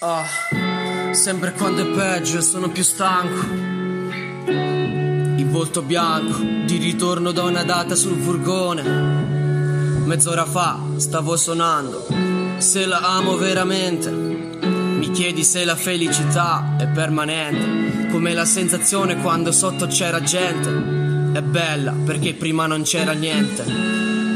Ah, sempre quando è peggio e sono più stanco. Il volto bianco, di ritorno da una data sul furgone. Mezz'ora fa stavo suonando. Se la amo veramente, mi chiedi se la felicità è permanente. Come la sensazione quando sotto c'era gente. È bella perché prima non c'era niente.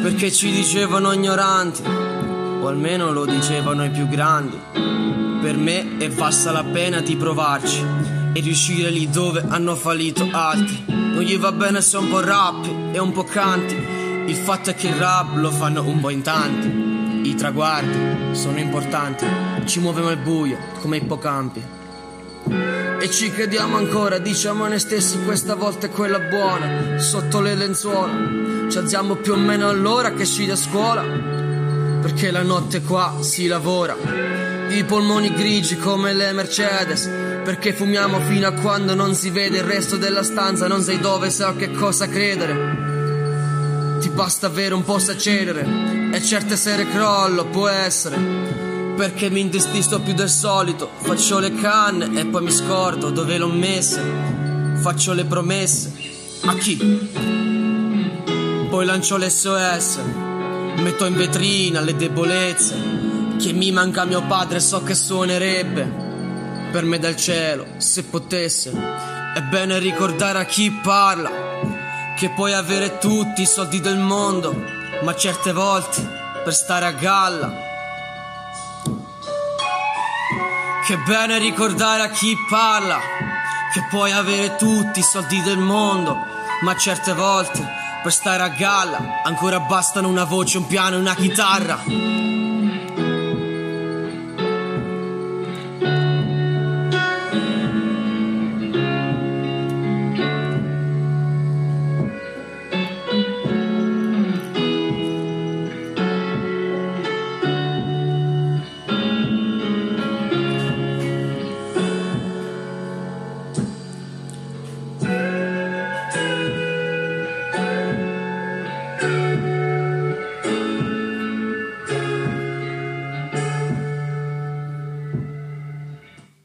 Perché ci dicevano ignoranti, o almeno lo dicevano i più grandi. Per me è valsa la pena di provarci e riuscire lì dove hanno fallito altri. Non gli va bene se un po' rappi e un po' canti. Il fatto è che il rap lo fanno un po' in tanti. I traguardi sono importanti, ci muoviamo al buio come ippocampi. E ci crediamo ancora, diciamo a noi stessi questa volta è quella buona. Sotto le lenzuola, ci alziamo più o meno all'ora che esci da scuola. Perché la notte qua si lavora i polmoni grigi come le Mercedes. Perché fumiamo fino a quando non si vede il resto della stanza, non sai dove sai a che cosa credere. Ti basta avere un po' accedere e certe sere crollo, può essere. Perché mi indististo più del solito, faccio le canne e poi mi scordo dove l'ho messe. Faccio le promesse a chi? Poi lancio l'SOS, metto in vetrina le debolezze che mi manca mio padre so che suonerebbe per me dal cielo se potesse. È bene ricordare a chi parla che puoi avere tutti i soldi del mondo, ma certe volte per stare a galla. Che bene ricordare a chi parla che puoi avere tutti i soldi del mondo, ma certe volte per stare a galla ancora bastano una voce, un piano e una chitarra.